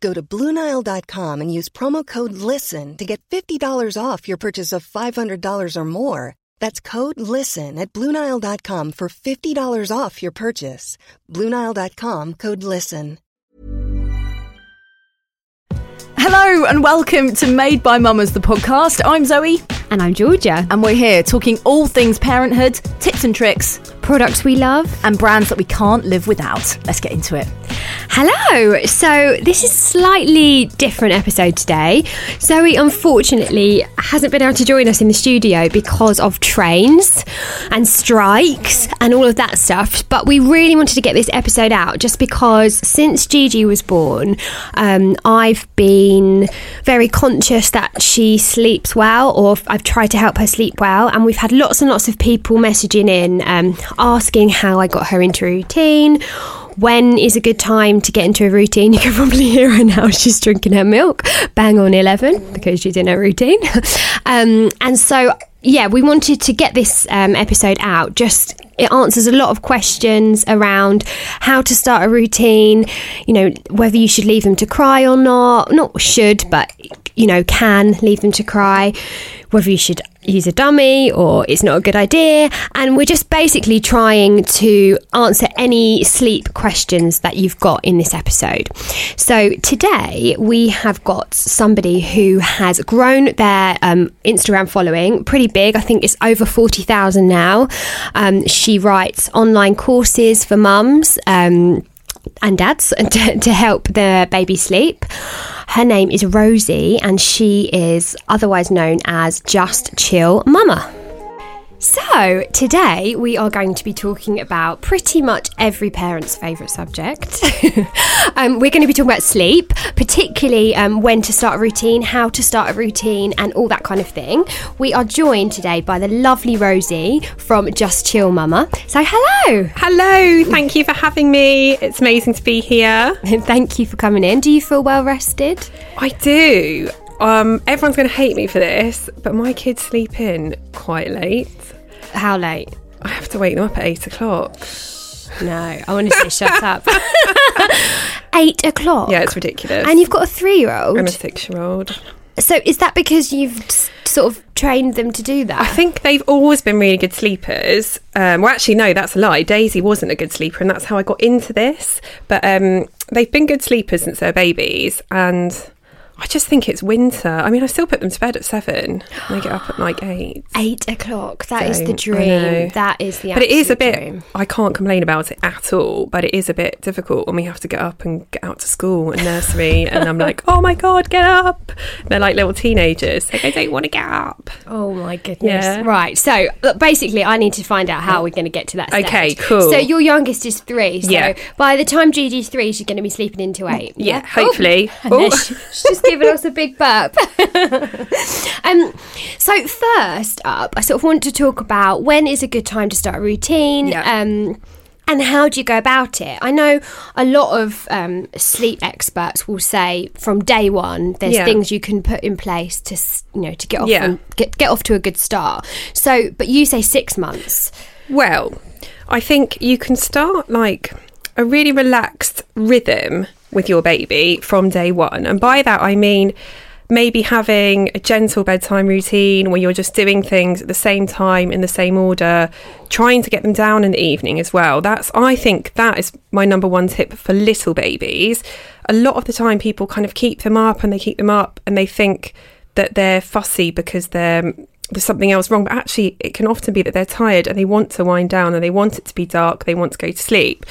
Go to BlueNile.com and use promo code LISTEN to get $50 off your purchase of $500 or more. That's code LISTEN at BlueNile.com for $50 off your purchase. BlueNile.com code LISTEN. Hello and welcome to Made by Mamas, the podcast. I'm Zoe. And I'm Georgia. And we're here talking all things parenthood, tips and tricks, products we love, and brands that we can't live without. Let's get into it. Hello. So, this is slightly different episode today. Zoe unfortunately hasn't been able to join us in the studio because of trains and strikes and all of that stuff. But we really wanted to get this episode out just because since Gigi was born, um, I've been very conscious that she sleeps well, or I've tried to help her sleep well. And we've had lots and lots of people messaging in um, asking how I got her into routine when is a good time to get into a routine? You can probably hear her now. She's drinking her milk, bang on 11 because she's in her routine. Um, and so, yeah, we wanted to get this um, episode out. Just it answers a lot of questions around how to start a routine, you know, whether you should leave them to cry or not. Not should, but, you know, can leave them to cry, whether you should use a dummy or it's not a good idea. And we're just basically trying to answer any sleep questions that you've got in this episode. So today we have got somebody who has grown their um, Instagram following pretty big. I think it's over 40,000 now. Um, she writes online courses for mums. Um, and dads to, to help the baby sleep. Her name is Rosie, and she is otherwise known as Just Chill Mama. So, today we are going to be talking about pretty much every parent's favourite subject. um, we're going to be talking about sleep, particularly um, when to start a routine, how to start a routine, and all that kind of thing. We are joined today by the lovely Rosie from Just Chill Mama. So, hello. Hello, thank you for having me. It's amazing to be here. Thank you for coming in. Do you feel well rested? I do. Um, everyone's going to hate me for this, but my kids sleep in quite late. How late? I have to wake them up at eight o'clock. No, I want to say shut up. Eight o'clock. Yeah, it's ridiculous. And you've got a three-year-old and a six-year-old. So is that because you've s- sort of trained them to do that? I think they've always been really good sleepers. Um, well, actually, no, that's a lie. Daisy wasn't a good sleeper, and that's how I got into this. But um, they've been good sleepers since they're babies, and I just think it's winter. I mean, I still put them to bed at seven. And they get up at like eight. Eight o'clock. That is So, the dream. That is the. But it is a bit. dream. I can't complain about it at all. But it is a bit difficult when we have to get up and get out to school and nursery, and I'm like, oh my god, get up! They're like little teenagers. Like I don't want to get up. Oh my goodness. Yeah. Right. So look, basically, I need to find out how we're going to get to that. Stage. Okay, cool. So your youngest is three. So Yeah. by the time Gigi's three, she's going to be sleeping into eight. Yeah, hopefully. Oh, and then she- she's just giving us a big burp. um. So first up, I sort of want to talk about when is a good time to start a routine. Um. And how do you go about it? I know a lot of um, sleep experts will say from day one, there's Yeah. things you can put in place to, you know, to get off Yeah. get get off to a good start. So, but you say six months. Well, I think you can start like a really relaxed rhythm with your baby from day one. And by that, I mean maybe having a gentle bedtime routine where you're just doing things at the same time in the same order, trying to get them down in the evening as well. That's, I think, that is my number one tip for little babies. A lot of the time, people kind of keep them up and they keep them up and they think that they're fussy because they're there's something else wrong. But actually, it can often be that they're tired and they want to wind down and they want it to be dark. They want to go to sleep.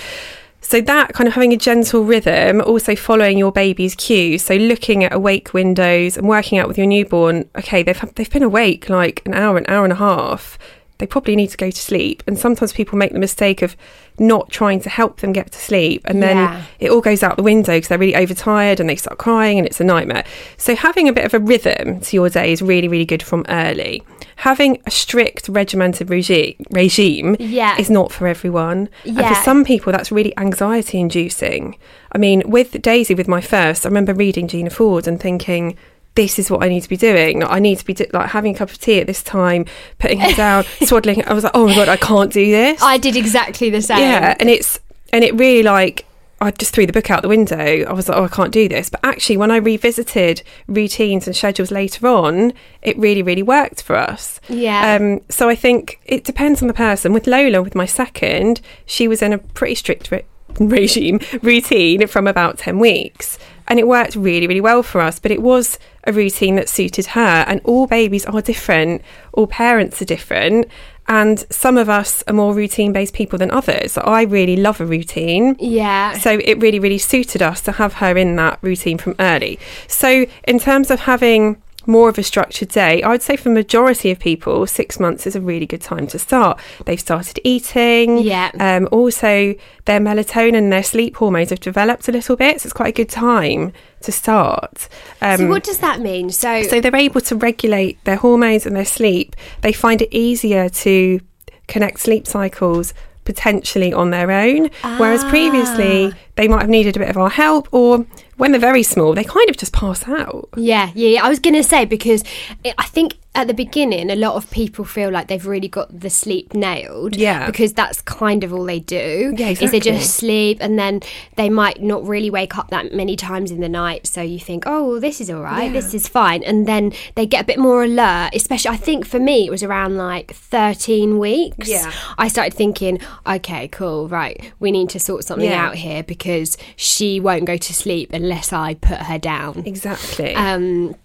So that kind of having a gentle rhythm, also following your baby's cues. So looking at awake windows and working out with your newborn. Okay, they've they've been awake like an hour, an hour and a half. They probably need to go to sleep. And sometimes people make the mistake of not trying to help them get to sleep. And then Yeah. it all goes out the window because they're really overtired and they start crying and it's a nightmare. So having a bit of a rhythm to your day is really, really good from early. Having a strict regimented regime, regime Yeah. is not for everyone. And for some people, that's really anxiety inducing. I mean, with Daisy, with my first, I remember reading Gina Ford and thinking, this is what I need to be doing. I need to be do- like having a cup of tea at this time, putting her down, swaddling. I was like, oh my god, I can't do this. I did exactly the same. Yeah, and it's and it really like I just threw the book out the window. I was like, oh, I can't do this. But actually, when I revisited routines and schedules later on, it really, really worked for us. Yeah. Um, so I think it depends on the person. With Lola, with my second, she was in a pretty strict re- regime routine from about 10 weeks. And it worked really, really well for us. But it was a routine that suited her. And all babies are different, all parents are different. And some of us are more routine based people than others. I really love a routine. Yeah. So it really, really suited us to have her in that routine from early. So, in terms of having more of a structured day, I would say for the majority of people, six months is a really good time to start. They've started eating. Yeah. Um, also, their melatonin and their sleep hormones have developed a little bit. So, it's quite a good time to start. Um, so what does that mean? So, so they're able to regulate their hormones and their sleep. They find it easier to connect sleep cycles potentially on their own. Whereas previously they might have needed a bit of our help or when they're very small, they kind of just pass out. Yeah, yeah, yeah. I was going to say because I think at the beginning, a lot of people feel like they've really got the sleep nailed. Yeah. Because that's kind of all they do. Yeah, Is they just sleep and then they might not really wake up that many times in the night. So you think, oh, well, this is all right, this is fine. And then they get a bit more alert, especially, I think for me, it was around like 13 weeks. Yeah. I started thinking, okay, cool, right, we need to sort something Yeah. out here because she won't go to sleep unless I put her down. Exactly. Um,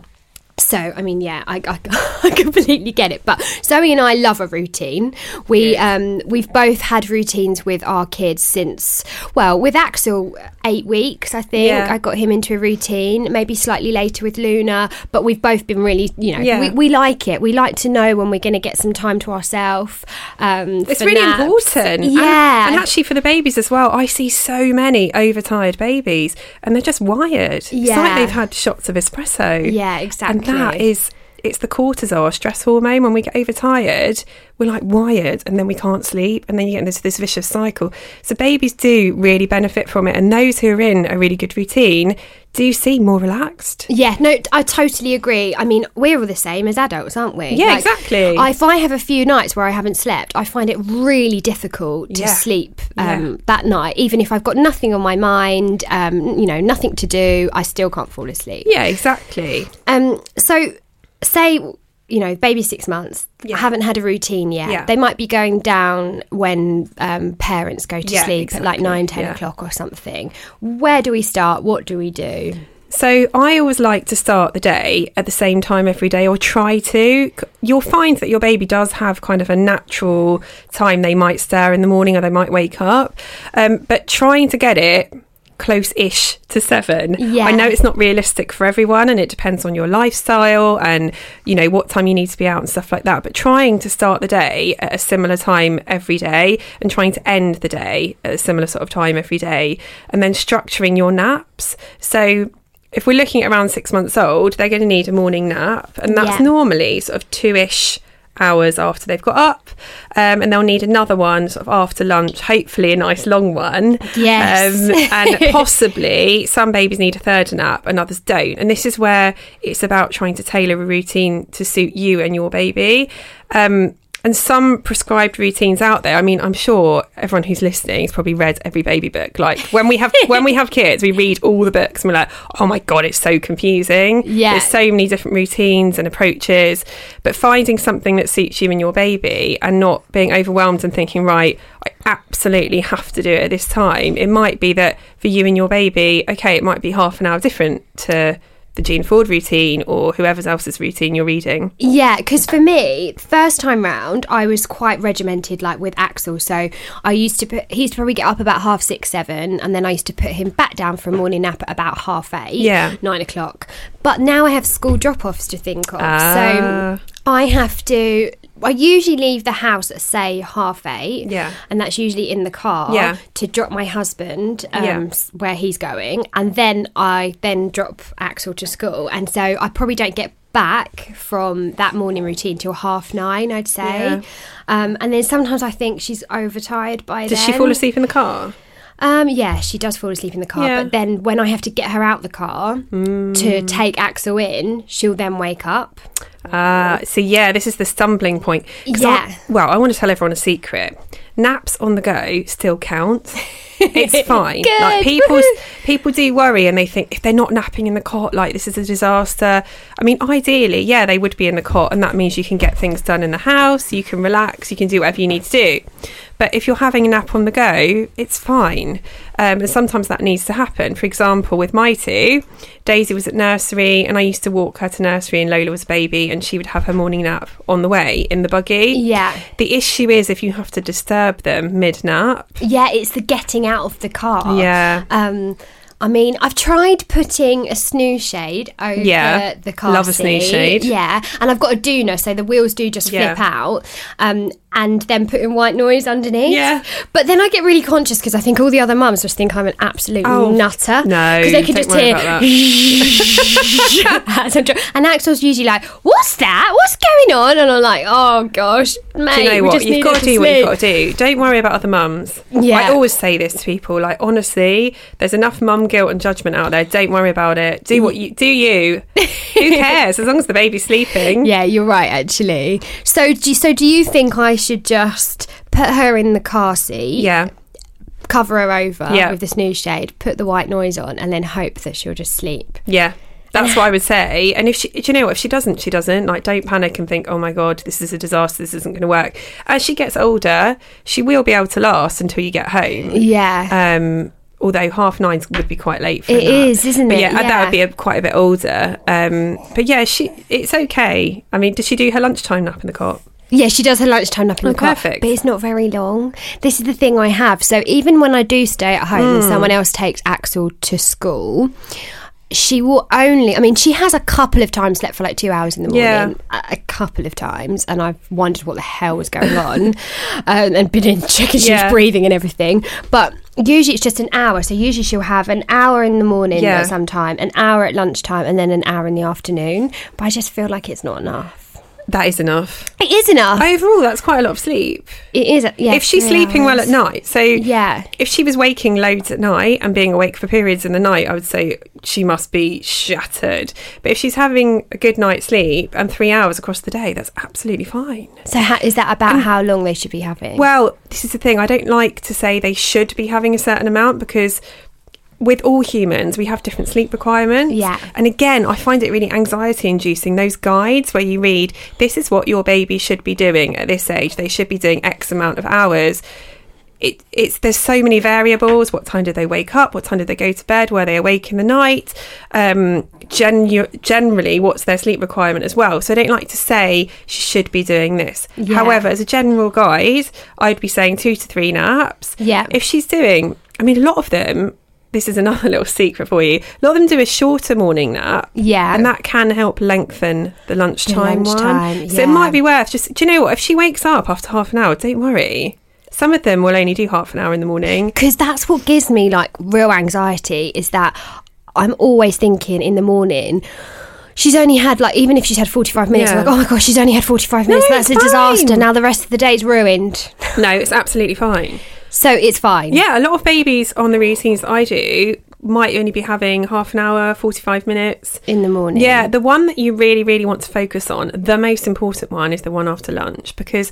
so, I mean, yeah, I, I, I completely get it. But Zoe and I love a routine. We um, we've both had routines with our kids since well, with Axel eight weeks. I think Yeah. I got him into a routine. Maybe slightly later with Luna, but we've both been really, you know, Yeah. we, we like it. We like to know when we're going to get some time to ourselves. Um, it's really naps. important. Yeah, And, actually, for the babies as well, I see so many overtired babies and they're just wired. It's Yeah. like they've had shots of espresso. Yeah, exactly. That is, it's the cortisol, our stress hormone. When we get overtired, we're like wired and then we can't sleep. And then you get into this vicious cycle. So babies do really benefit from it. And those who are in a really good routine do seem more relaxed. Yeah, no, I totally agree. I mean, we're all the same as adults, aren't we? Yeah, exactly. I, if I have a few nights where I haven't slept, I find it really difficult to Yeah. sleep um, Yeah. that night. Even if I've got nothing on my mind, um, you know, nothing to do, I still can't fall asleep. Yeah, exactly. Um, so, say you know, baby six months, Yeah. haven't had a routine yet. Yeah. They might be going down when um, parents go to Yeah, sleep at like exactly. nine, ten o'clock or something. Where do we start? What do we do? So I always like to start the day at the same time every day, or try to. You'll find that your baby does have kind of a natural time they might stare in the morning, or they might wake up. Um, but trying to get it close-ish to seven. Yeah. I know it's not realistic for everyone, and it depends on your lifestyle and you know what time you need to be out and stuff like that. But trying to start the day at a similar time every day, and trying to end the day at a similar sort of time every day, and then structuring your naps. So if we're looking at around six months old, they're going to need a morning nap, and that's Yeah. normally sort of two ish hours after they've got up, um, and they'll need another one sort of after lunch, hopefully a nice long one. Yes. Um, and possibly some babies need a third nap and others don't. And this is where it's about trying to tailor a routine to suit you and your baby. Um, and some prescribed routines out there. I mean, I'm sure everyone who's listening has probably read every baby book. Like when we have when we have kids, we read all the books and we're like, oh my god, it's so confusing. Yeah. There's so many different routines and approaches. But finding something that suits you and your baby and not being overwhelmed and thinking, right, I absolutely have to do it at this time. It might be that for you and your baby, okay, it might be half an hour different to the Gina Ford routine or whoever else's routine you're reading. Yeah, because for me, first time round, I was quite regimented, like with Axel. So I used to put, he used to probably get up about half six, seven, and then I used to put him back down for a morning nap at about half eight, Yeah. nine o'clock. But now I have school drop offs to think of. Ah. So I have to, I usually leave the house at, say, half eight. Yeah. And that's usually in the car Yeah. to drop my husband um, Yeah. where he's going. And then I then drop Axel to school. And so I probably don't get back from that morning routine till half nine, I'd say. Yeah. Um, and then sometimes I think she's overtired by Does then. she fall asleep in the car? Um, yeah, she does fall asleep in the car. Yeah. But then when I have to get her out the car Mm. to take Axel in, she'll then wake up. Uh, so yeah, this is the stumbling point. 'Cause I- Yeah. well, I want to tell everyone a secret. Naps on the go still count. It's fine. Like people, people do worry and they think if they're not napping in the cot, like this is a disaster. I mean, ideally, yeah, they would be in the cot, and that means you can get things done in the house. You can relax. You can do whatever you need to do. But if you're having a nap on the go, it's fine. Um, and sometimes that needs to happen. For example, with my two, Daisy was at nursery and I used to walk her to nursery and Lola was a baby and she would have her morning nap on the way in the buggy. Yeah. The issue is if you have to disturb them mid nap. Yeah, it's the getting out of the car. Yeah. Um, I mean, I've tried putting a snooze shade over Yeah. the car Love a snooze shade. Yeah, and I've got a doona, so the wheels do just Yeah. flip out. Um, and then putting white noise underneath. Yeah. But then I get really conscious because I think all the other mums just think I'm an absolute Oh, nutter. no, because they can just hear. and Axel's usually like, "What's that? What's going on?" And I'm like, "Oh gosh, mate, do you know we what? just You've need got to do what you've got to do. Don't worry about other mums. Yeah. I always say this to people. Like honestly, there's enough mum guilt and judgment out there. Don't worry about it. Do what you do. You. Who cares? As long as the baby's sleeping. Yeah, you're right. Actually, so do you, so do you think I should just put her in the car seat, Yeah. cover her over Yeah. with this snooze shade, put the white noise on, and then hope that she'll just sleep? Yeah. That's what I would say. And if she, do you know what? If she doesn't, she doesn't. Like, don't panic and think, oh my God, this is a disaster. This isn't going to work. As she gets older, she will be able to last until you get home. Yeah, Um, although half nine would be quite late for It that. is, isn't But it? Yeah, that would be a, quite a bit older. Um, but yeah, she it's okay. I mean, does she do her lunchtime nap in the cot? Yeah. She does her lunchtime nap in Oh, the car, perfect. but it's not very long. This is the thing I have. So even when I do stay at home and Hmm. someone else takes Axel to school. She will only. I mean, she has a couple of times slept for like two hours in the morning. Yeah. A, a couple of times, and I've wondered what the hell was going on, um, and been in checking she Yeah. was breathing and everything. But usually it's just an hour. So usually she'll have an hour in the morning Yeah. at some time, an hour at lunchtime, and then an hour in the afternoon. But I just feel like it's not enough. That is enough. It is enough. Overall, that's quite a lot of sleep. it is. Uh, yeah. if she's sleeping well at night, so Yeah. if she was waking loads at night and being awake for periods in the night, I would say she must be shattered. But if she's having a good night's sleep and three hours across the day, that's absolutely fine. So ha- is that about how long they should be having? Well, this is the thing. I don't like to say they should be having a certain amount because with all humans, we have different sleep requirements. Yeah. And again, I find it really anxiety inducing. Those guides where you read, this is what your baby should be doing at this age, they should be doing X amount of hours. It, it's there's so many variables. What time did they wake up? What time did they go to bed? Were they awake in the night? Um, genu- generally, what's their sleep requirement as well? So I don't like to say she should be doing this. Yeah. However, as a general guide, I'd be saying two to three naps. Yeah. If she's doing, I mean, a lot of them. This is another little secret for you. A lot of them do a shorter morning nap. Yeah. And that can help lengthen the lunchtime, lunchtime, one. So it might be worth just, do you know what? If she wakes up after half an hour, don't worry. Some of them will only do half an hour in the morning. because that's what gives me like real anxiety is that I'm always thinking in the morning. She's only had like even if she's had 45 minutes, I'm Yeah. like, oh my gosh, she's only had 45 minutes. No, That's a it's disaster. Now the rest of the day is ruined. No, it's absolutely fine. So it's fine. Yeah, a lot of babies on the routines that I do might only be having half an hour, 45 minutes. In the morning. Yeah, the one that you really, really want to focus on, the most important one, is the one after lunch because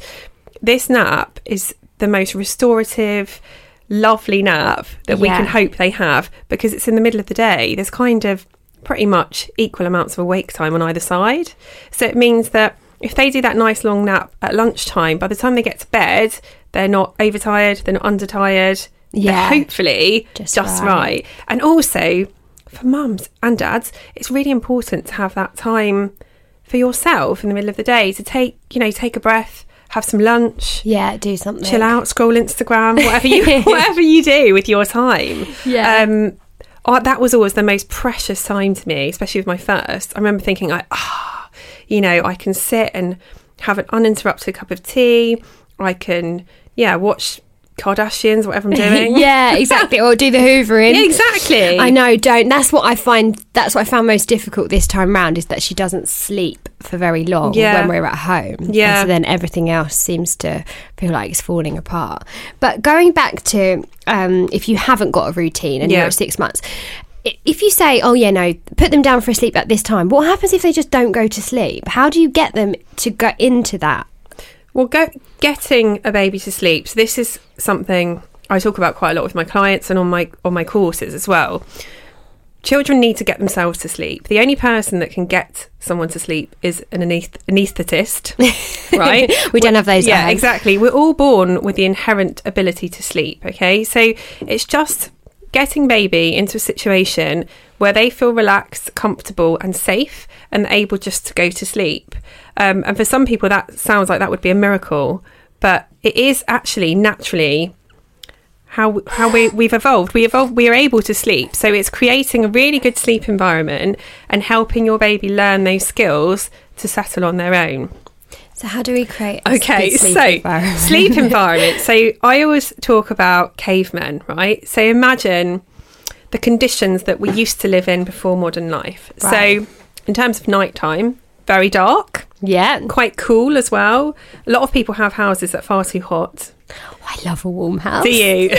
this nap is the most restorative, lovely nap that we can hope they have because it's in the middle of the day. There's kind of pretty much equal amounts of awake time on either side. So it means that if they do that nice long nap at lunchtime, by the time they get to bed, they're not overtired, they're not undertired. Yeah. They're hopefully Just just, right. right. And also, for mums and dads, it's really important to have that time for yourself in the middle of the day to take, you know, take a breath, have some lunch, Yeah, do something. chill out, scroll Instagram, whatever you whatever you do with your time. Yeah. Um, oh, that was always the most precious time to me, especially with my first. I remember thinking, like, ah, you know, I can sit and have an uninterrupted cup of tea. I can, yeah, watch Kardashians, whatever I'm doing. yeah, exactly. Or do the hoovering. Yeah, exactly. I know, don't. That's what I find. That's what I found most difficult this time round is that she doesn't sleep for very long Yeah. when we're at home. Yeah. And so then everything else seems to feel like it's falling apart. But going back to um, if you haven't got a routine and Yeah. you're at six months. If you say, "Oh yeah, no, put them down for a sleep at this time," what happens if they just don't go to sleep? How do you get them to go into that? Well, go, getting a baby to sleep. So this is something I talk about quite a lot with my clients and on my on my courses as well. Children need to get themselves to sleep. The only person that can get someone to sleep is an anaesthetist, right? We don't have those Yeah, exactly. We're all born with the inherent ability to sleep. Okay, so it's just getting baby into a situation where they feel relaxed, comfortable, and safe, and able just to go to sleep. Um, and for some people, that sounds like that would be a miracle, but it is actually naturally how how we we've evolved. We evolved. We are able to sleep, so it's creating a really good sleep environment and helping your baby learn those skills to settle on their own. So how do we create? A Okay, sleep so environment? sleep environment. So I always talk about cavemen, right? So imagine the conditions that we used to live in before modern life. Right. So in terms of nighttime, very dark, yeah, quite cool as well. A lot of people have houses that are far too hot. Oh, I love a warm house. Do you?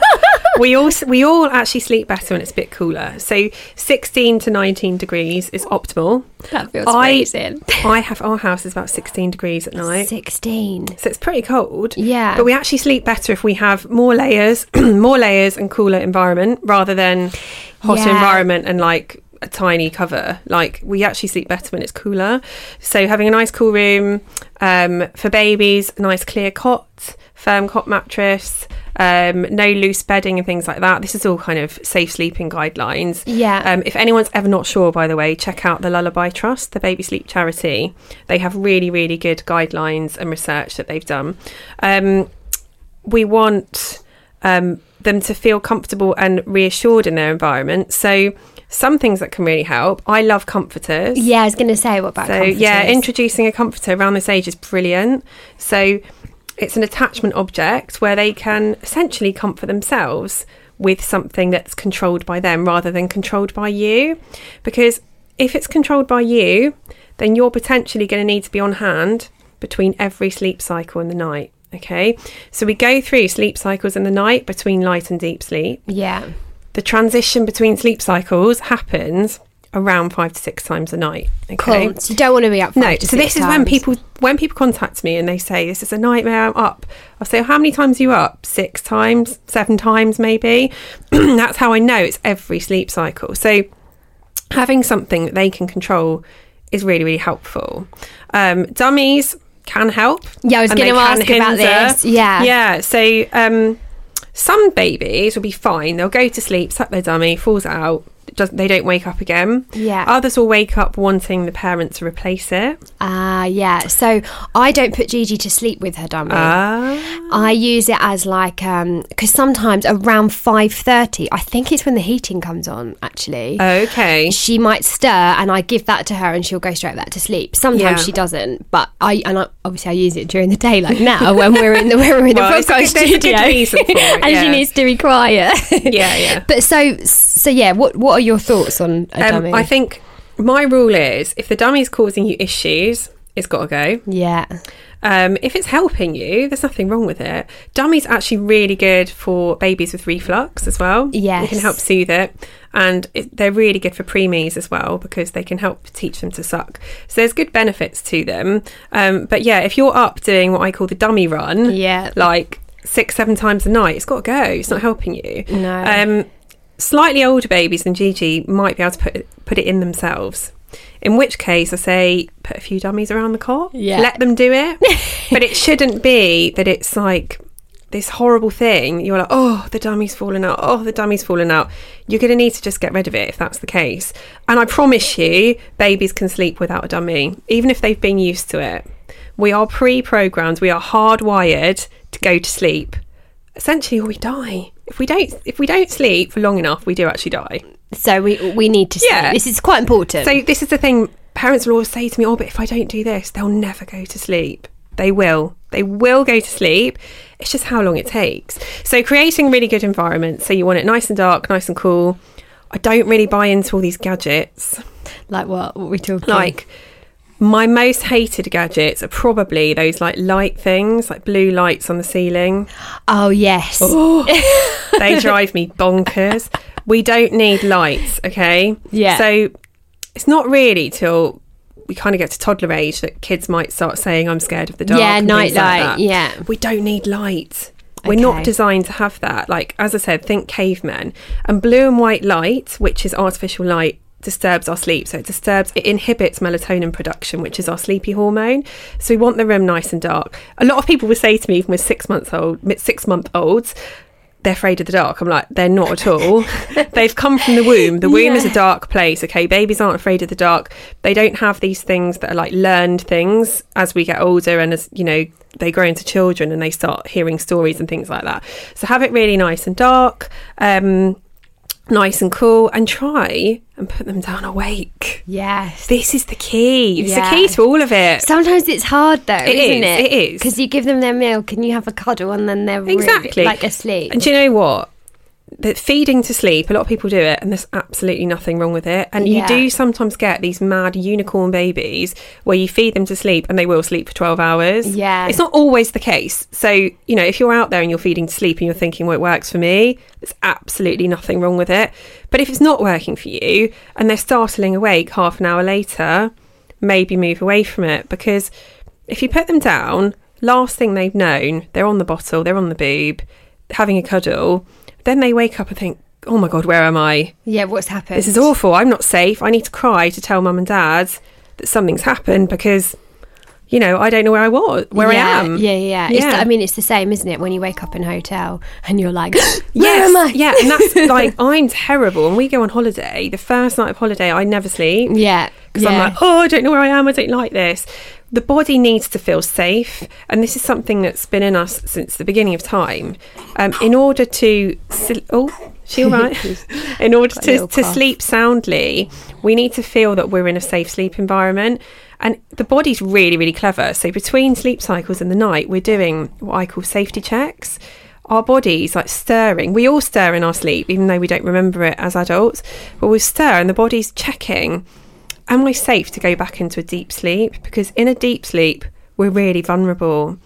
we all we all actually sleep better when it's a bit cooler. So 16 to 19 degrees is optimal. That feels I amazing. I have our house is about 16 degrees at night. Sixteen. So it's pretty cold. Yeah. But we actually sleep better if we have more layers, more layers and cooler environment rather than hotter Yeah. environment and like a tiny cover. Like we actually sleep better when it's cooler. So having a nice cool room, um, for babies, a nice clear cot, firm cot mattress, um, no loose bedding and things like that. This is all kind of safe sleeping guidelines. Yeah. Um, if anyone's ever not sure, by the way, check out the Lullaby Trust, the baby sleep charity. They have really, really good guidelines and research that they've done. Um, we want um, them to feel comfortable and reassured in their environment. So, some things that can really help. I love comforters. Yeah, I was going to say what about So yeah, introducing a comforter around this age is brilliant. So it's an attachment object where they can essentially comfort themselves with something that's controlled by them rather than controlled by you. Because if it's controlled by you, then you're potentially going to need to be on hand between every sleep cycle in the night. Okay, so we go through sleep cycles in the night between light and deep sleep yeah, the transition between sleep cycles happens around five to six times a night. Okay. cool. So you don't want to be up. No, so this is when people when people contact me and they say this is a nightmare. I'm up. I'll say how many times are you up? Six times, seven times, maybe. That's how I know it's every sleep cycle. So having something that they can control is really really helpful. Um, dummies can help. Yeah, I was going to ask about this. Yeah, Yeah. So um, some babies will be fine. They'll go to sleep, suck their dummy, falls out. Does- They don't wake up again. Yeah. Others will wake up wanting the parent to replace it. Ah, yeah. So I don't put Gigi to sleep with her dummy. Ah. I use it as like um because sometimes around five thirty, I think it's when the heating comes on. Actually, Okay. she might stir, and I give that to her, and she'll go straight back to sleep. Sometimes Yeah. she doesn't, but I and I, obviously I use it during the day, like now when we're in the we're in the Well, it's podcast good- there's a good studio, it, and she needs to be quiet. Yeah, yeah. But so so yeah, what what are your thoughts on a Um, dummy? I think my rule is if the dummy's causing you issues, it's got to go. yeah, Um, if it's helping you, there's nothing wrong with it. Dummy's actually really good for babies with reflux as well. It can help soothe it. And it, they're really good for preemies as well because they can help teach them to suck. So there's good benefits to them. Um, but yeah, if you're up doing what I call the dummy run, Yeah. like six, seven times a night, it's got to go. It's not helping you. No. Um, slightly older babies than Gigi might be able to put it, put it in themselves. In which case, I say put a few dummies around the cot. Yeah. Let them do it, but it shouldn't be that it's like this horrible thing, you're like, oh, the dummy's fallen out. Oh, the dummy's fallen out. You're going to need to just get rid of it if that's the case. And I promise you, babies can sleep without a dummy, even if they've been used to it. We are pre-programmed. We are hardwired to go to sleep. Essentially, or we die. If we don't, if we don't sleep for long enough, we do actually die. So we we need to. Sleep. Yeah. This is quite important. So this is the thing. Parents will always say to me, "Oh, but if I don't do this, they'll never go to sleep." They will. They will go to sleep. It's just how long it takes. So creating really good environments. So you want it nice and dark, nice and cool. I don't really buy into all these gadgets. like what? What we talking? Like my most hated gadgets are probably those like light things, like blue lights on the ceiling. oh yes. Oh, they drive me bonkers. We don't need lights, okay? Yeah. So it's not really till we kind of get to toddler age that kids might start saying, I'm scared of the dark. Yeah, night things like light, yeah. We don't need light. We're Okay. not designed to have that. Like, as I said, think cavemen. And blue and white light, which is artificial light, disturbs our sleep. So it disturbs, it inhibits melatonin production, which is our sleepy hormone. So we want the room nice and dark. A lot of people will say to me, even with six months old, six month olds, they're afraid of the dark. I'm like, they're not at all. They've come from the womb. The womb is a dark place, okay? Babies aren't afraid of the dark. They don't have these things that are like learned things as we get older and as, you know, they grow into children and they start hearing stories and things like that. So have it really nice and dark, um, nice and cool, and try and put them down awake. Yes. This is the key. It's Yeah. the key to all of it. Sometimes it's hard though, It isn't is, it? it is. because you give them their milk and you have a cuddle and then they're Exactly. really, like asleep. And do you know what? That feeding to sleep, a lot of people do it, and there's absolutely nothing wrong with it. And Yeah. you do sometimes get these mad unicorn babies where you feed them to sleep and they will sleep for 12 hours. Yeah. It's not always the case. So, you know, if you're out there and you're feeding to sleep and you're thinking, well, it works for me, there's absolutely nothing wrong with it. But if it's not working for you and they're startling awake half an hour later, maybe move away from it because if you put them down, last thing they've known, they're on the bottle, they're on the boob, having a cuddle, then they wake up and think, oh my God, where am I? yeah, what's happened? This is awful. I'm not safe. I need to cry to tell mum and dad that something's happened because, you know, I don't know where I was, where yeah, I am. Yeah, yeah. It's, Yeah. I mean, it's the same, isn't it? When you wake up in a hotel and you're like, where Yes, am I? yeah, and that's like I'm terrible. And we go on holiday. The first night of holiday, I never sleep. Yeah. because I'm like, oh, I don't know where I am. I don't like this. The body needs to feel safe, and this is something that's been in us since the beginning of time. Um, in order to, oh, she all right? in order to, to sleep soundly, we need to feel that we're in a safe sleep environment. And the body's really, really clever. So between sleep cycles in the night, we're doing what I call safety checks. Our bodies like stirring. We all stir in our sleep, even though we don't remember it as adults. But we stir, and the body's checking am I safe to go back into a deep sleep? Because in a deep sleep, we're really vulnerable.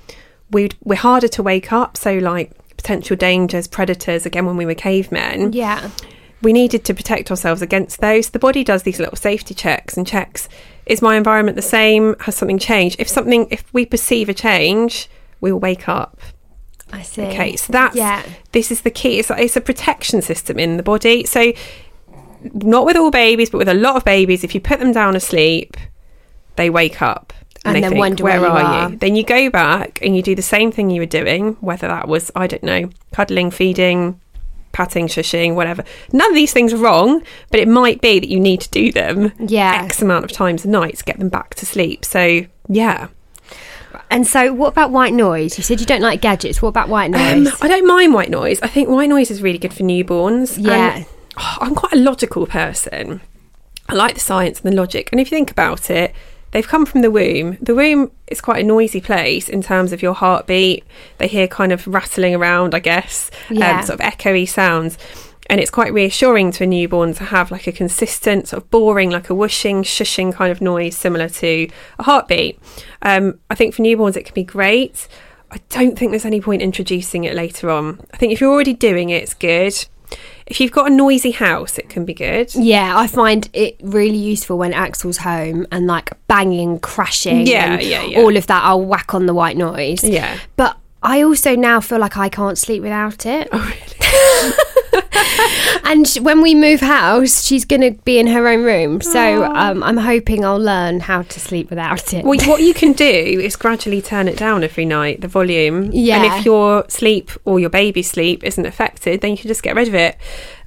We'd, we're harder to wake up. So, like potential dangers, predators, again, when we were cavemen, Yeah. we needed to protect ourselves against those. The body does these little safety checks and checks is my environment the same? Has something changed? If something, if we perceive a change, we will wake up. I see. Okay, so that's Yeah. this is the key. It's, it's a protection system in the body. So, not with all babies, but with a lot of babies, if you put them down asleep, they wake up And they then think, wonder where where you are are." you? Then you go back and you do the same thing you were doing, whether that was I don't know, cuddling, feeding, patting, shushing, whatever. None of these things are wrong, but it might be that you need to do them Yeah. X amount of times a night to get them back to sleep. So yeah. And so, what about white noise? You said you don't like gadgets. What about white Um, noise? I don't mind white noise. I think white noise is really good for newborns. Yeah. I'm quite a logical person. I like the science and the logic. And if you think about it, they've come from the womb. The womb is quite a noisy place in terms of your heartbeat. They hear kind of rattling around, I guess, Yeah. um, sort of echoey sounds. And it's quite reassuring to a newborn to have like a consistent, sort of boring, like a whooshing, shushing kind of noise similar to a heartbeat. Um, I think for newborns it can be great. I don't think there's any point introducing it later on. I think if you're already doing it, it's good. If you've got a noisy house, it can be good. Yeah, I find it really useful when Axel's home and like banging, crashing, Yeah, and yeah, yeah. all of that. I'll whack on the white noise. Yeah. but I also now feel like I can't sleep without it. Oh, and when we move house, she's going to be in her own room. So um, I'm hoping I'll learn how to sleep without it. Well, what you can do is gradually turn it down every night, the volume. Yeah. And if your sleep or your baby's sleep isn't affected, then you can just get rid of it.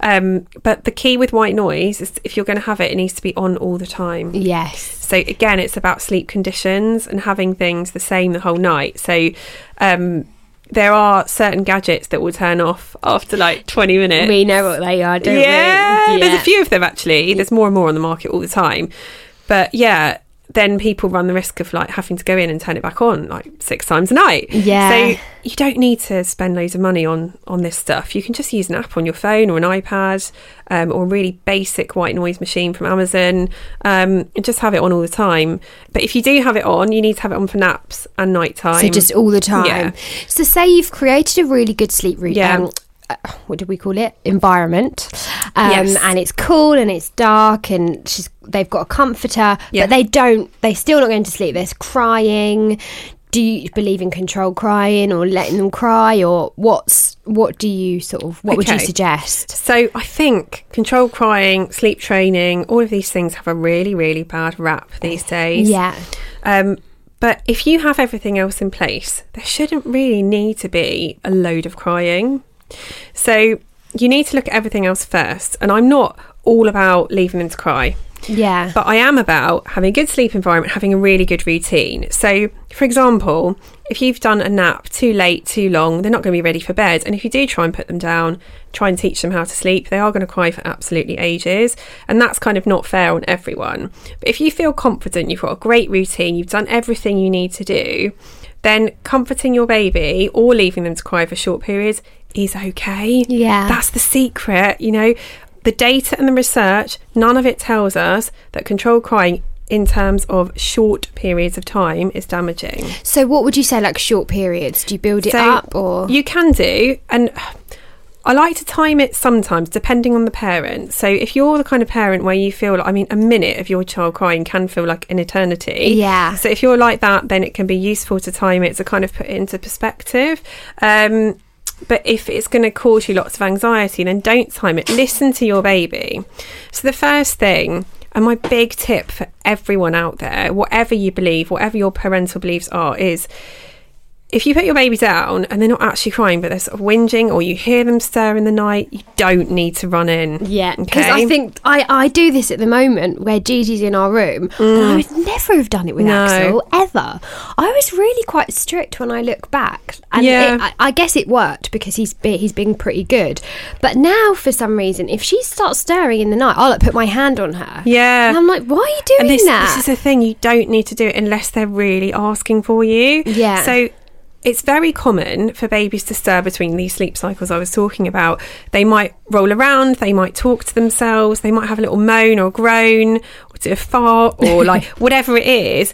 Um, but the key with white noise is if you're going to have it, it needs to be on all the time. yes. So again, it's about sleep conditions and having things the same the whole night. So um, there are certain gadgets that will turn off after like 20 minutes. We know what they are, don't yeah, we? there's a few of them actually. There's more and more on the market all the time. But yeah, then people run the risk of like having to go in and turn it back on like six times a night. Yeah. So you don't need to spend loads of money on on this stuff. You can just use an app on your phone or an iPad um, or a really basic white noise machine from Amazon um, and just have it on all the time. But if you do have it on, you need to have it on for naps and nighttime. So just all the time. Yeah. So say you've created a really good sleep routine. Yeah. Um, what do we call it? Environment. Um, Yes. And it's cool and it's dark and she's they've got a comforter, Yeah. but they don't. They're still not going to sleep. There's crying. Do you believe in control crying or letting them cry or what's what do you sort of what would you suggest? So I think control crying, sleep training, all of these things have a really, really bad rap these days. Yeah. Um, but if you have everything else in place, there shouldn't really need to be a load of crying. So you need to look at everything else first. And I'm not all about leaving them to cry. Yeah. But I am about having a good sleep environment, having a really good routine. So, for example, if you've done a nap too late, too long, they're not going to be ready for bed. And if you do try and put them down, try and teach them how to sleep, they are going to cry for absolutely ages. And that's kind of not fair on everyone. But if you feel confident, you've got a great routine, you've done everything you need to do, then comforting your baby or leaving them to cry for short periods is okay. Yeah. That's the secret, you know. The data and the research, none of it tells us that controlled crying in terms of short periods of time is damaging. so what would you say like short periods? Do you build it So up or you can do and I like to time it sometimes depending on the parent. So if you're the kind of parent where you feel like I mean a minute of your child crying can feel like an eternity. Yeah. So if you're like that then it can be useful to time it to kind of put it into perspective. Um but if it's going to cause you lots of anxiety, then don't time it. Listen to your baby. So, the first thing, and my big tip for everyone out there, whatever you believe, whatever your parental beliefs are, is if you put your baby down and they're not actually crying, but they're sort of whinging, or you hear them stir in the night, you don't need to run in. Yeah, because Okay? I think I, I do this at the moment where Gigi's in our room, and I would never have done it with Mm. No. Axel ever. I was really quite strict when I look back, and Yeah. it, I, I guess it worked because he's be, he's been pretty good. But now, for some reason, if she starts stirring in the night, I'll like, put my hand on her. Yeah. and I'm like, why are you doing and this, that? this is the thing you don't need to do it unless they're really asking for you Yeah. so it's very common for babies to stir between these sleep cycles I was talking about. They might roll around, they might talk to themselves, they might have a little moan or groan or do a fart or like whatever it is.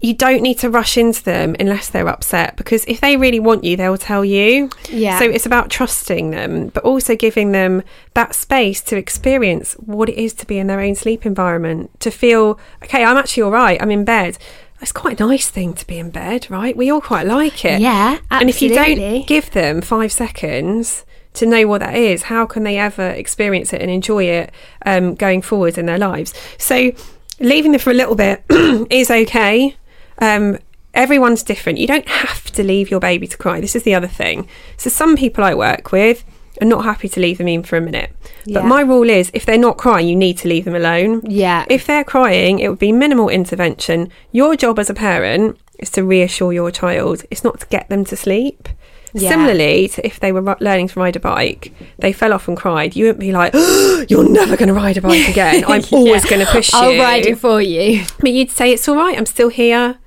You don't need to rush into them unless they're upset because if they really want you, they'll tell you. Yeah. So it's about trusting them, but also giving them that space to experience what it is to be in their own sleep environment, to feel, okay, I'm actually all right, I'm in bed. It's quite a nice thing to be in bed, right? We all quite like it. Yeah, And if you don't give them five seconds to know what that is, how can they ever experience it and enjoy it um, going forward in their lives? So leaving them for a little bit is okay. Um, everyone's different. You don't have to leave your baby to cry. This is the other thing. So some people I work with are not happy to leave them in for a minute. Yeah. But my rule is if they're not crying, you need to leave them alone. Yeah. If they're crying, it would be minimal intervention. Your job as a parent is to reassure your child. It's not to get them to sleep. Yeah. Similarly to if they were learning to ride a bike, they fell off and cried. You wouldn't be like, "You're never going to ride a bike again. I'm always going to push you." I'll ride it for you. But you'd say it's all right. I'm still here.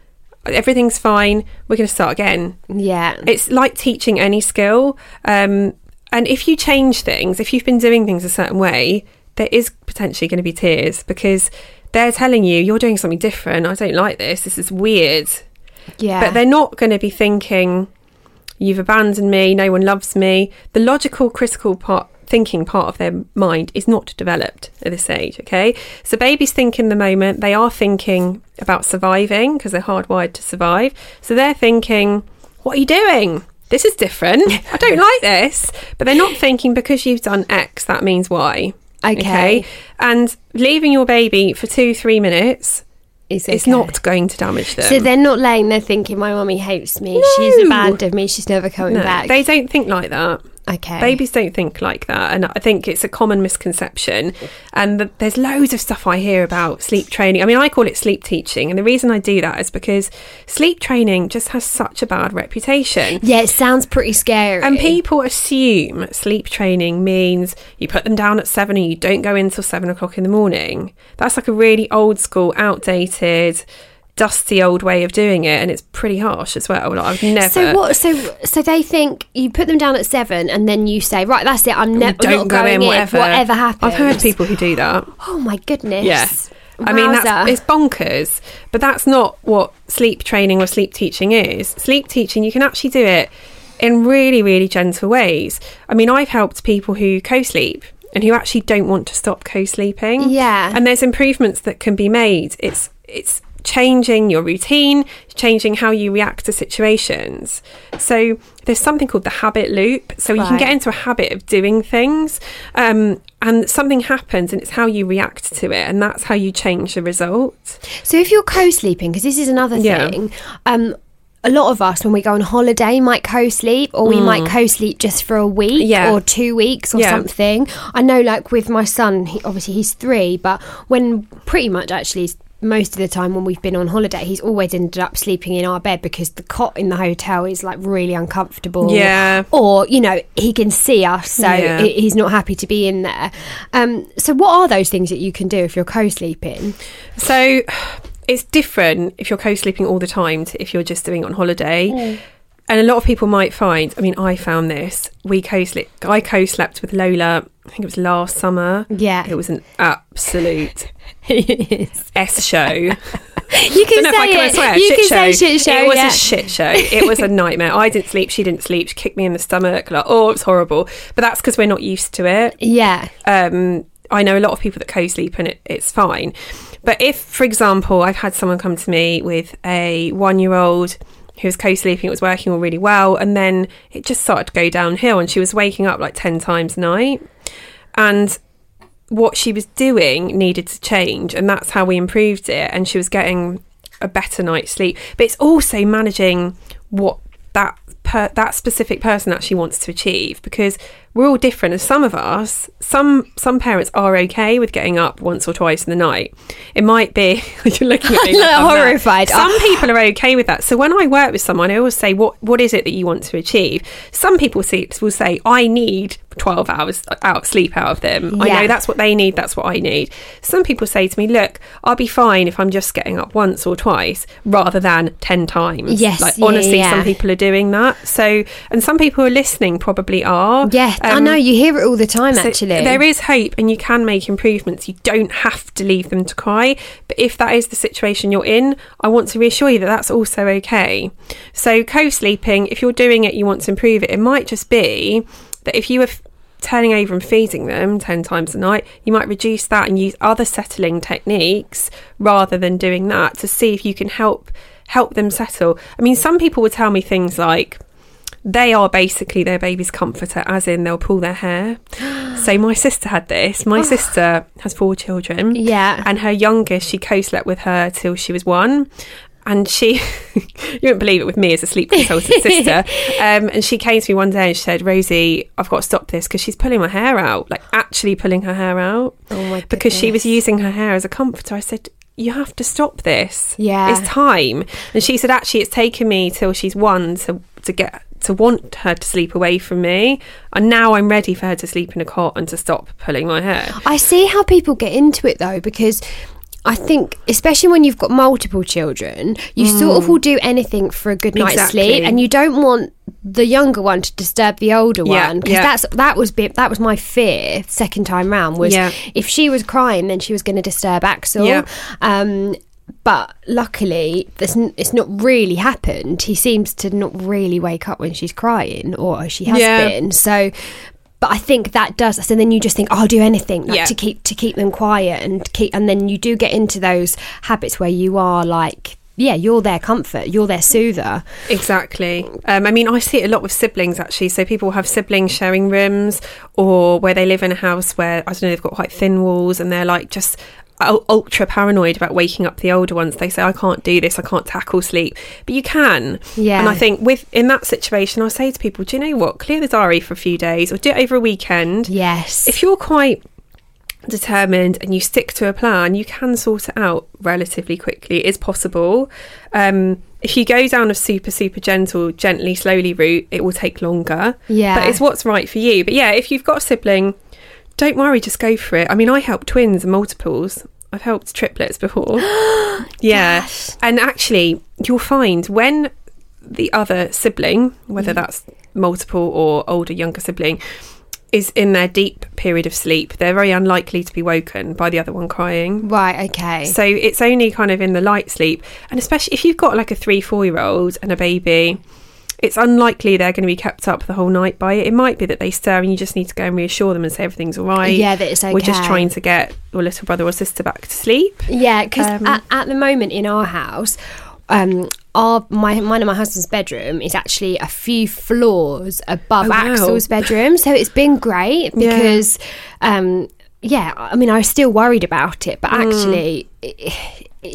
Everything's fine. We're going to start again. Yeah. It's like teaching any skill. Um, and if you change things, if you've been doing things a certain way, there is potentially going to be tears because they're telling you you're doing something different. I don't like this. This is weird. yeah. But they're not going to be thinking you've abandoned me. No one loves me. The logical, critical part. Thinking part of their mind is not developed at this age, okay? So, babies think in the moment, they are thinking about surviving because they're hardwired to survive. So, they're thinking, What are you doing? This is different. I don't like this. But they're not thinking because you've done X, that means Y. Okay. And leaving your baby for two, three minutes It's, is okay. not going to damage them. So they're not laying there thinking, my mummy hates me. She's abandoned me. She's never coming no, back. they don't think like that. Okay. Babies don't think like that, and I think it's a common misconception. And th there's loads of stuff I hear about sleep training. I mean, I call it sleep teaching, and the reason I do that is because sleep training just has such a bad reputation. Yeah, it sounds pretty scary. And people assume sleep training means you put them down at seven and you don't go in till seven o'clock in the morning. That's like a really old school, outdated, dusty old way of doing it, and it's pretty harsh as well. Like I've never. So what? So so they think you put them down at seven, and then you say, right, that's it. I'm never don't not go going in, whatever. Whatever happens. I've heard people who do that. Oh my goodness. Yeah. I mean, that's it's bonkers, but that's not what sleep training or sleep teaching is. Sleep teaching, you can actually do it in really, really gentle ways. I mean, I've helped people who co sleep and who actually don't want to stop co sleeping. Yeah. And there's improvements that can be made. It's, it's, changing your routine changing how you react to situations so there's something called the habit loop so you can get into a habit of doing things um, and something happens and it's how you react to it and that's how you change the result So if you're co-sleeping, because this is another Yeah. thing, um, a lot of us when we go on holiday might co-sleep, or we might co-sleep just for a week Mm. Yeah. or two weeks or Yeah. something. I know, like with my son, he, obviously he's three, but when pretty much actually. Most of the time when we've been on holiday, he's always ended up sleeping in our bed because the cot in the hotel is like really uncomfortable. Yeah. Or, you know, he can see us, so Yeah. he's not happy to be in there. Um, so, what are those things that you can do if you're co sleeping? so it's different if you're co-sleeping all the time to if you're just doing it on holiday and a lot of people might find i mean i found this we co-slept i co-slept with lola i think it was last summer Yeah. it was an absolute s show You can if I say can it. swear. you can show. say shit show. It was yeah. a shit show. It was a nightmare. I didn't sleep. She didn't sleep. She kicked me in the stomach. Like, oh, it's horrible. But that's because we're not used to it. yeah. Um, I know a lot of people that co-sleep and it, it's fine. But if, for example, I've had someone come to me with a one-year-old who was co-sleeping, it was working all really well, and then it just started to go downhill, and she was waking up like ten times a night, and what she was doing needed to change, and that's how we improved it. And she was getting a better night's sleep. But it's also managing what that per, that specific person actually wants to achieve because we're all different. And some of us, some some parents are okay with getting up once or twice in the night. It might be you're looking at me I'm like horrified. Some oh. people are okay with that. So when I work with someone, I always say, "What what is it that you want to achieve?" Some people see, will say, "I need 12 hours out sleep out of them. I know that's what they need. That's what I need." Some people say to me, "Look, I'll be fine if I'm just getting up once or twice rather than 10 times." Yes, like yeah, honestly, yeah. some people are doing that. So, and some people who are listening probably are. Yes, I Um, know you hear it all the time. so actually, there is hope and you can make improvements. You don't have to leave them to cry. But if that is the situation you're in, I want to reassure you that that's also okay. So, co sleeping, if you're doing it, you want to improve it, it might just be that if you were f- turning over and feeding them 10 times a night, you might reduce that and use other settling techniques rather than doing that to see if you can help help them settle. I mean, some people would tell me things like, they are basically their baby's comforter, as in they'll pull their hair. so my sister had this. My sister has four children. Yeah. And her youngest, she co-slept with her till she was one. And she, you wouldn't believe it with me as a sleep consultant sister. Um, and she came to me one day and she said, Rosie, I've got to stop this because she's pulling my hair out, like actually pulling her hair out. Oh my Because she was using her hair as a comforter. I said, you have to stop this. Yeah. It's time. And she said, actually, it's taken me till she's one to, to get to want her to sleep away from me. And now I'm ready for her to sleep in a cot and to stop pulling my hair. I see how people get into it though, because I think, especially when you've got multiple children, you sort of will do anything for a good night's Mm. Exactly. sleep, and you don't want the younger one to disturb the older Yeah, one because yeah. that's that was be, that was my fear second time round was Yeah. if she was crying then she was going to disturb Axel. Um, but luckily, this n- it's not really happened. He seems to not really wake up when she's crying, or she has Yeah. been. So, but I think that does. So then you just think, oh, I'll do anything like, Yeah. to keep to keep them quiet and keep. And then you do get into those habits where you are like yeah, you're their comfort, you're their soother. Exactly. Um, I mean, I see it a lot with siblings actually. So people have siblings sharing rooms, or where they live in a house where I don't know they've got quite thin walls, and they're like just ultra paranoid about waking up the older ones. They say, "I can't do this. I can't tackle sleep," but you can. Yeah. And I think with in that situation, I say to people, "Do you know what? Clear the diary for a few days, or do it over a weekend." Yes. If you're quite determined and you stick to a plan, you can sort it out relatively quickly. It is possible. Um, if you go down a super, super gentle, gently, slowly route, it will take longer. Yeah. But it's what's right for you. But yeah, if you've got a sibling, don't worry, just go for it. I mean, I help twins and multiples. I've helped triplets before. yeah. And actually, you'll find when the other sibling, whether mm-hmm. that's multiple or older, younger sibling, is in their deep period of sleep, they're very unlikely to be woken by the other one crying. right, okay. So it's only kind of in the light sleep. And especially if you've got like a three, four year old and a baby, it's unlikely they're going to be kept up the whole night by it. It might be that they stir and you just need to go and reassure them and say everything's all right. Yeah, that it's okay. We're just trying to get your little brother or sister back to sleep. Yeah, because Um, at, at the moment in our house, um, our my mine and my husband's bedroom is actually a few floors above Oh, wow. Axel's bedroom, so it's been great Yeah. because, um, yeah, I mean, I was still worried about it, but Mm. actually, i i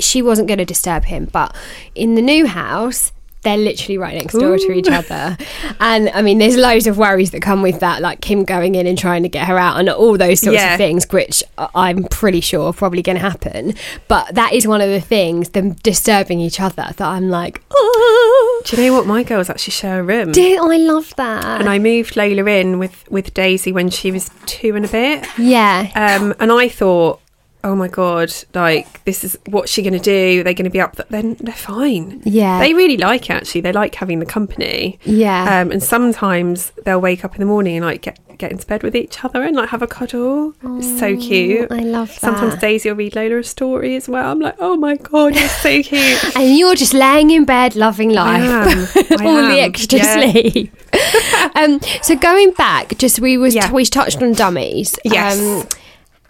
she wasn't going to disturb him. But in the new house. They're literally right next door to each other. And I mean, there's loads of worries that come with that, like Kim going in and trying to get her out and all those sorts Yeah. of things, which I'm pretty sure are probably going to happen. But that is one of the things, them disturbing each other, that I'm like, oh, Do you know what? My girls actually share a room. dear, I love that. and I moved Layla in with, with Daisy when she was two and a bit. yeah. Um, and I thought, oh my god, like this is what's she going to do? They're going to be up. Then they're fine. Yeah. they really like it. Actually, they like having the company. Yeah. Um, and sometimes they'll wake up in the morning and like get get into bed with each other and like have a cuddle. it's so cute. I love that. Sometimes Daisy will read Lola a story as well. I'm like, oh my god, you're so cute. and you're just laying in bed loving life. am. I All the extra Yeah. sleep. um, so going back, just we was Yeah. we touched on dummies. Yes. Um,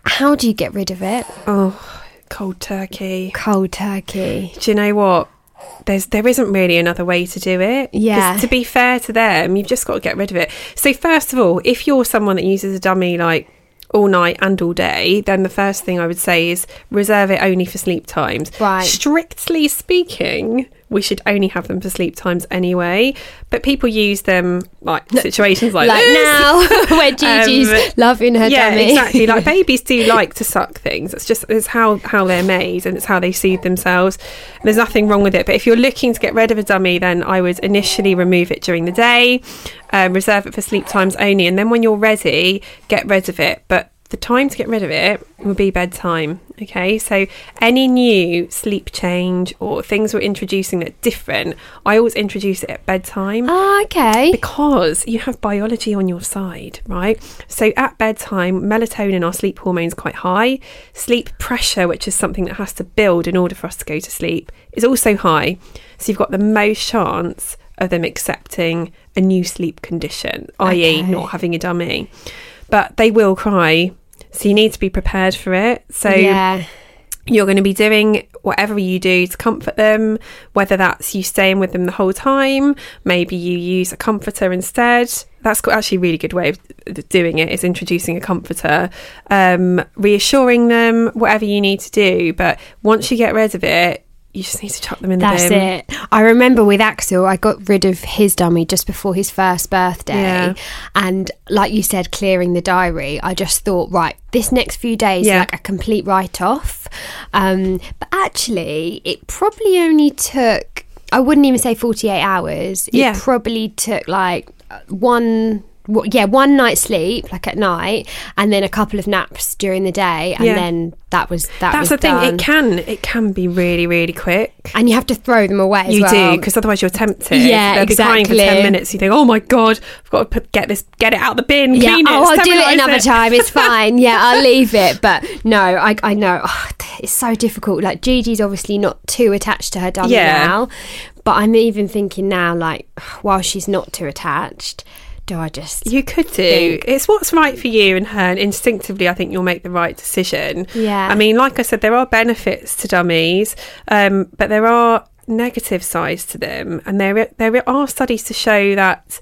how do you get rid of it? oh, cold turkey. Cold turkey. do you know what? There's there isn't really another way to do it. Yeah. To be fair to them, you've just got to get rid of it. So first of all, if you're someone that uses a dummy like all night and all day, then the first thing I would say is reserve it only for sleep times. Right. Strictly speaking, we should only have them for sleep times anyway. But people use them like situations like, Like this. now, where Gigi's Um, loving her yeah, dummy. exactly. Like babies do like to suck things. It's just it's how how they're made and it's how they soothe themselves. There's nothing wrong with it. But if you're looking to get rid of a dummy, then I would initially remove it during the day, um, reserve it for sleep times only, and then when you're ready, get rid of it. But the time to get rid of it will be bedtime. Okay, so any new sleep change or things we're introducing that are different, I always introduce it at bedtime Oh, okay. because you have biology on your side, right? So at bedtime, melatonin, our sleep hormone, is quite high. Sleep pressure, which is something that has to build in order for us to go to sleep, is also high. So you've got the most chance of them accepting a new sleep condition, i.e., not having a dummy. But they will cry. So you need to be prepared for it. So yeah. you're going to be doing whatever you do to comfort them, whether that's you staying with them the whole time, maybe you use a comforter instead. That's actually a really good way of doing it is introducing a comforter, um, reassuring them, whatever you need to do. But once you get rid of it, you just need to chuck them in the That's bin. it. I remember with Axel, I got rid of his dummy just before his first birthday. Yeah. And like you said, clearing the diary, I just thought, right, this next few days, Yeah. like a complete write off. Um, but actually, it probably only took, I wouldn't even say 48 hours. It Yeah. probably took like one. Yeah, one night's sleep, like at night, and then a couple of naps during the day, and Yeah. then that was that. That's was the thing. done. It can it can be really really quick. and you have to throw them away. As You well. do because otherwise you're tempted. Yeah, They'll be crying for ten minutes. You think, oh my god, I've got to put, get this, get it out the bin, yeah, clean it. oh, I'll do it another time. It's fine. Yeah, I'll leave it. But no, I, I know oh, it's so difficult. Like Gigi's obviously not too attached to her dummy Yeah. now, but I'm even thinking now, like while she's not too attached, do I just? You could do. think. It's what's right for you and her, and instinctively, I think you'll make the right decision. Yeah. I mean, like I said, there are benefits to dummies, um, but there are negative sides to them, and there there are studies to show that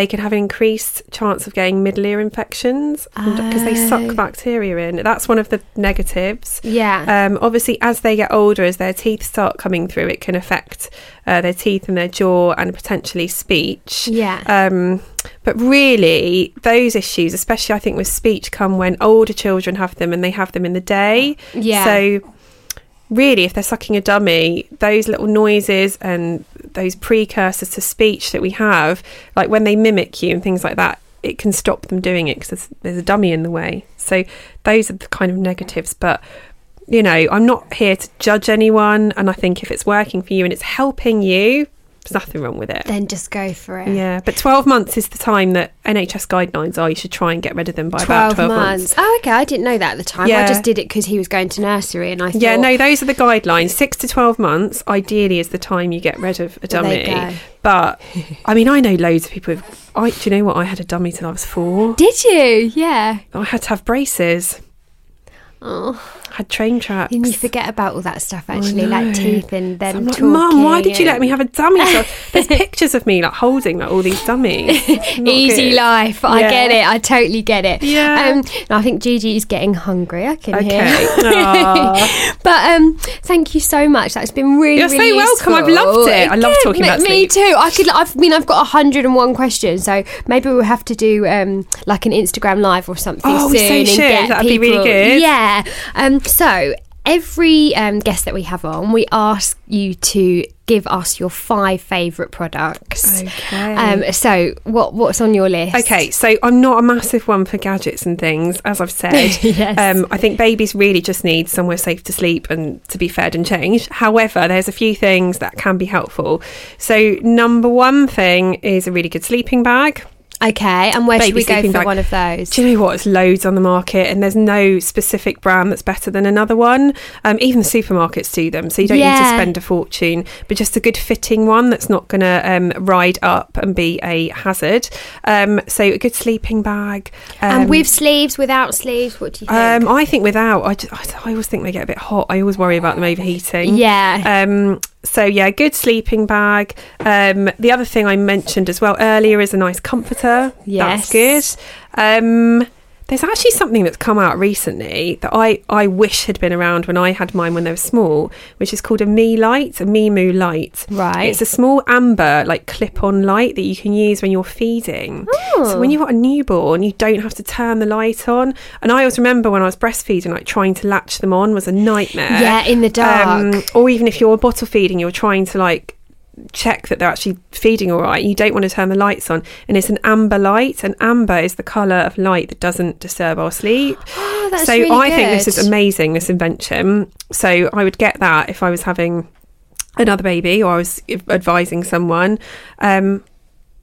they can have an increased chance of getting middle ear infections because they Oh. suck bacteria in. That's one of the negatives. Yeah. Um, obviously, as they get older, as their teeth start coming through, it can affect uh, their teeth and their jaw and potentially speech. Yeah. Um, but really, those issues, especially I think with speech, come when older children have them and they have them in the day. Yeah. So, really, if they're sucking a dummy, those little noises and those precursors to speech that we have, like when they mimic you and things like that, it can stop them doing it because there's, there's a dummy in the way. So, those are the kind of negatives. But you know, I'm not here to judge anyone, and I think if it's working for you and it's helping you, there's nothing wrong with it. then just go for it. Yeah, but 12 months is the time that NHS guidelines are. You should try and get rid of them by 12, about 12 months. months. Oh, okay. I didn't know that at the time. Yeah. I just did it because he was going to nursery and I thought. Yeah, no, those are the guidelines. Six to 12 months, ideally, is the time you get rid of a dummy. But, I mean, I know loads of people. Who've, I, do you know what? I had a dummy till I was four. Did you? Yeah. I had to have braces. Oh. I had train tracks. And you forget about all that stuff actually, like teeth and So them I'm like, talking. Mum, why did you let me have a dummy? So there's pictures of me like holding like all these dummies. Easy good. life. I get it. I totally get it. Yeah. Um, and I think Gigi is getting hungry. I can Okay. hear. But um, thank you so much. That's been really, You're so really welcome. I've loved it. I love talking me, about me sleep. too. I could. I've, I mean, I've got 101 questions, so maybe we'll have to do um, like an Instagram live or something Oh, soon so and should. get That'd be really good. Yeah. Um. So every um, guest that we have on, we ask you to give us your five favourite products. Okay. Um. So what what's on your list? Okay, so I'm not a massive one for gadgets and things, as I've said. Yes. um, I think babies really just need somewhere safe to sleep and to be fed and changed. However, there's a few things that can be helpful. So, number one thing is a really good sleeping bag. Okay. And where should we go for bag. one of those? Do you know what? There's loads on the market, and there's no specific brand that's better than another one. Um, even the supermarkets do them, so you don't need to spend a fortune. But just a good fitting one that's not going to um, ride up and be a hazard. Um, so a good sleeping bag. and um, with sleeves, without sleeves, what do you think? Um, I think without, I, just, I always think they get a bit hot. I always worry about them overheating. yeah. So yeah, good sleeping bag. Um, the other thing I mentioned as well earlier is a nice comforter. Yes. That's good. Um, there's actually something that's come out recently that I, I wish had been around when I had mine when they were small, which is called a Me Light, a Mimu light. Right. It's a small amber like clip-on light that you can use when you're feeding. Oh. So when you've got a newborn, you don't have to turn the light on. And I always remember when I was breastfeeding, like trying to latch them on was a nightmare. Yeah, in the dark. Um, or even if you're bottle feeding, you're trying to like check that they're actually feeding all right. You don't want to turn the lights on, and it's an amber light. And amber is the color of light that doesn't disturb our sleep. Oh, that's so really I think this is amazing. This invention. So I would get that if I was having another baby or I was advising someone. Um,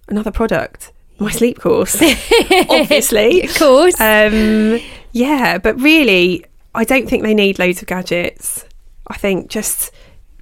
another product, my sleep course, obviously. Of course. Um, yeah, but really, I don't think they need loads of gadgets. I think just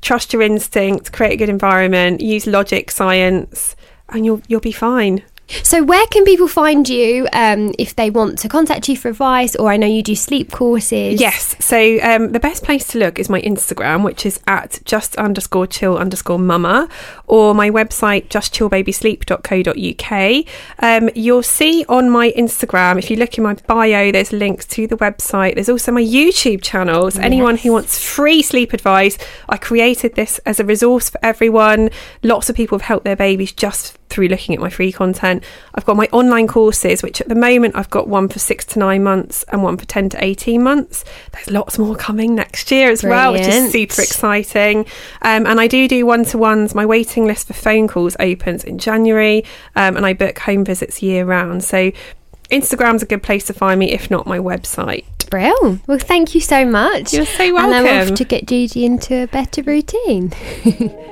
trust your instinct, create a good environment, use logic, science, and you'll you'll be fine. So, where can people find you um, if they want to contact you for advice? Or I know you do sleep courses. Yes. So um, the best place to look is my Instagram, which is at just underscore chill underscore mama, or my website justchillbabysleep.co.uk. Um, you'll see on my Instagram, if you look in my bio, there's links to the website. There's also my YouTube channel. So anyone who wants free sleep advice, I created this as a resource for everyone. Lots of people have helped their babies just through looking at my free content. I've got my online courses, which at the moment I've got one for six to nine months and one for 10 to 18 months. There's lots more coming next year as well, which is super exciting. Um, and I do do one to ones. My waiting list for phone calls opens in January um, and I book home visits year round. So Instagram's a good place to find me, if not my website. Brill. Well, thank you so much. You're so And I'm welcome. off to get Gigi into a better routine.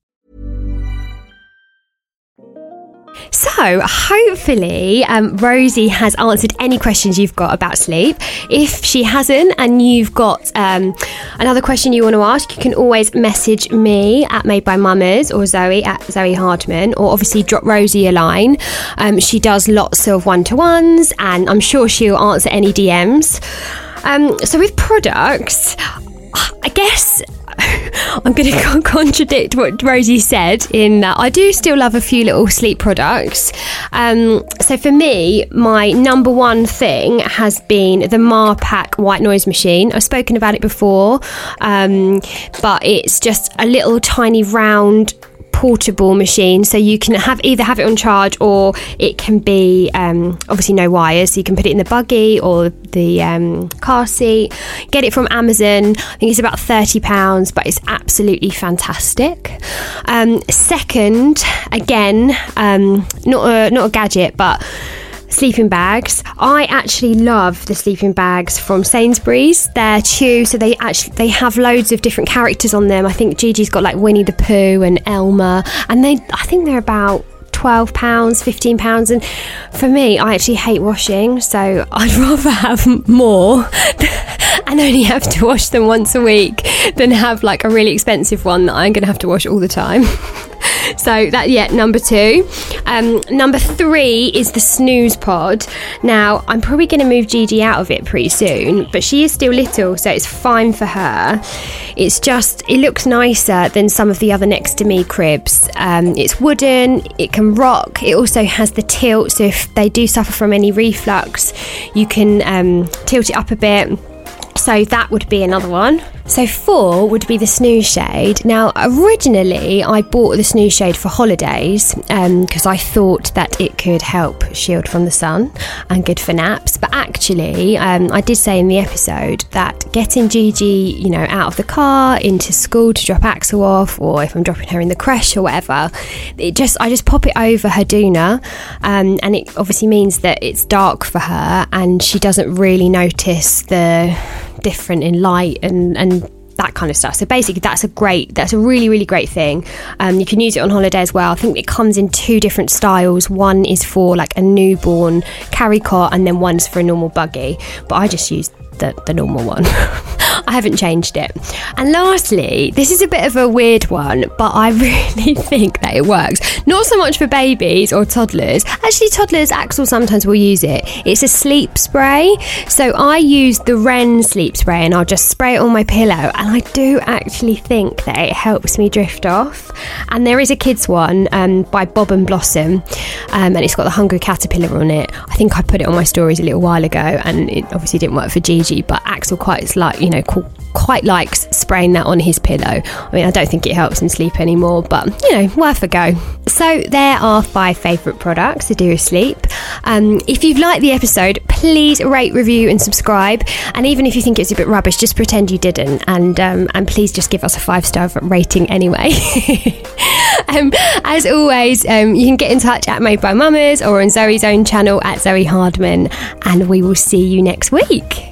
So, hopefully, um, Rosie has answered any questions you've got about sleep. If she hasn't, and you've got um, another question you want to ask, you can always message me at Made by Mamas or Zoe at Zoe Hardman, or obviously drop Rosie a line. Um, she does lots of one to ones, and I'm sure she'll answer any DMs. Um, so, with products, I guess I'm going to contradict what Rosie said in that I do still love a few little sleep products. Um, so for me, my number one thing has been the Marpac white noise machine. I've spoken about it before, um, but it's just a little tiny round portable machine so you can have either have it on charge or it can be um, obviously no wires so you can put it in the buggy or the um, car seat. Get it from amazon. I think it's about 30 pounds but it's absolutely fantastic. Um, second again um, not a not a gadget but sleeping bags. I actually love the sleeping bags from Sainsbury's. They're chew, so they actually they have loads of different characters on them. I think Gigi's got like Winnie the Pooh and Elmer, and they I think they're about twelve pounds, fifteen pounds, and for me, I actually hate washing, so I'd rather have more and only have to wash them once a week than have like a really expensive one that I'm going to have to wash all the time. so that yeah number two. Um, number three is the snooze pod. Now i'm probably going to move gigi out of it pretty soon but she is still little so it's fine for her. It's just it looks nicer than some of the other next to me cribs. Um, it's wooden it can rock it also has the tilt so if they do suffer from any reflux you can um, tilt it up a bit so that would be another one. So four would be the snooze shade. Now, originally I bought the snooze shade for holidays because um, I thought that it could help shield from the sun and good for naps. But actually, um, I did say in the episode that getting Gigi, you know, out of the car into school to drop Axel off, or if I'm dropping her in the creche or whatever, it just I just pop it over her doona, um, and it obviously means that it's dark for her and she doesn't really notice the different in light and and that kind of stuff. So basically, that's a great, that's a really, really great thing. Um, you can use it on holiday as well. I think it comes in two different styles. One is for like a newborn carry cot, and then one's for a normal buggy. But I just use the, the normal one. I haven't changed it. And lastly, this is a bit of a weird one, but I really think that it works. Not so much for babies or toddlers. Actually, toddlers, Axel sometimes will use it. It's a sleep spray. So I use the Ren sleep spray and I'll just spray it on my pillow. And I do actually think that it helps me drift off. And there is a kids one um, by Bob and Blossom, um, and it's got the hungry caterpillar on it. I think I put it on my stories a little while ago, and it obviously didn't work for But Axel quite like you know quite likes spraying that on his pillow. I mean, I don't think it helps him sleep anymore, but you know, worth a go. So, there are five favourite products to do with sleep. Um, if you've liked the episode, please rate, review, and subscribe. And even if you think it's a bit rubbish, just pretend you didn't, and um, and please just give us a five star rating anyway. um, as always, um, you can get in touch at Made by Mamas or on Zoe's own channel at Zoe Hardman, and we will see you next week.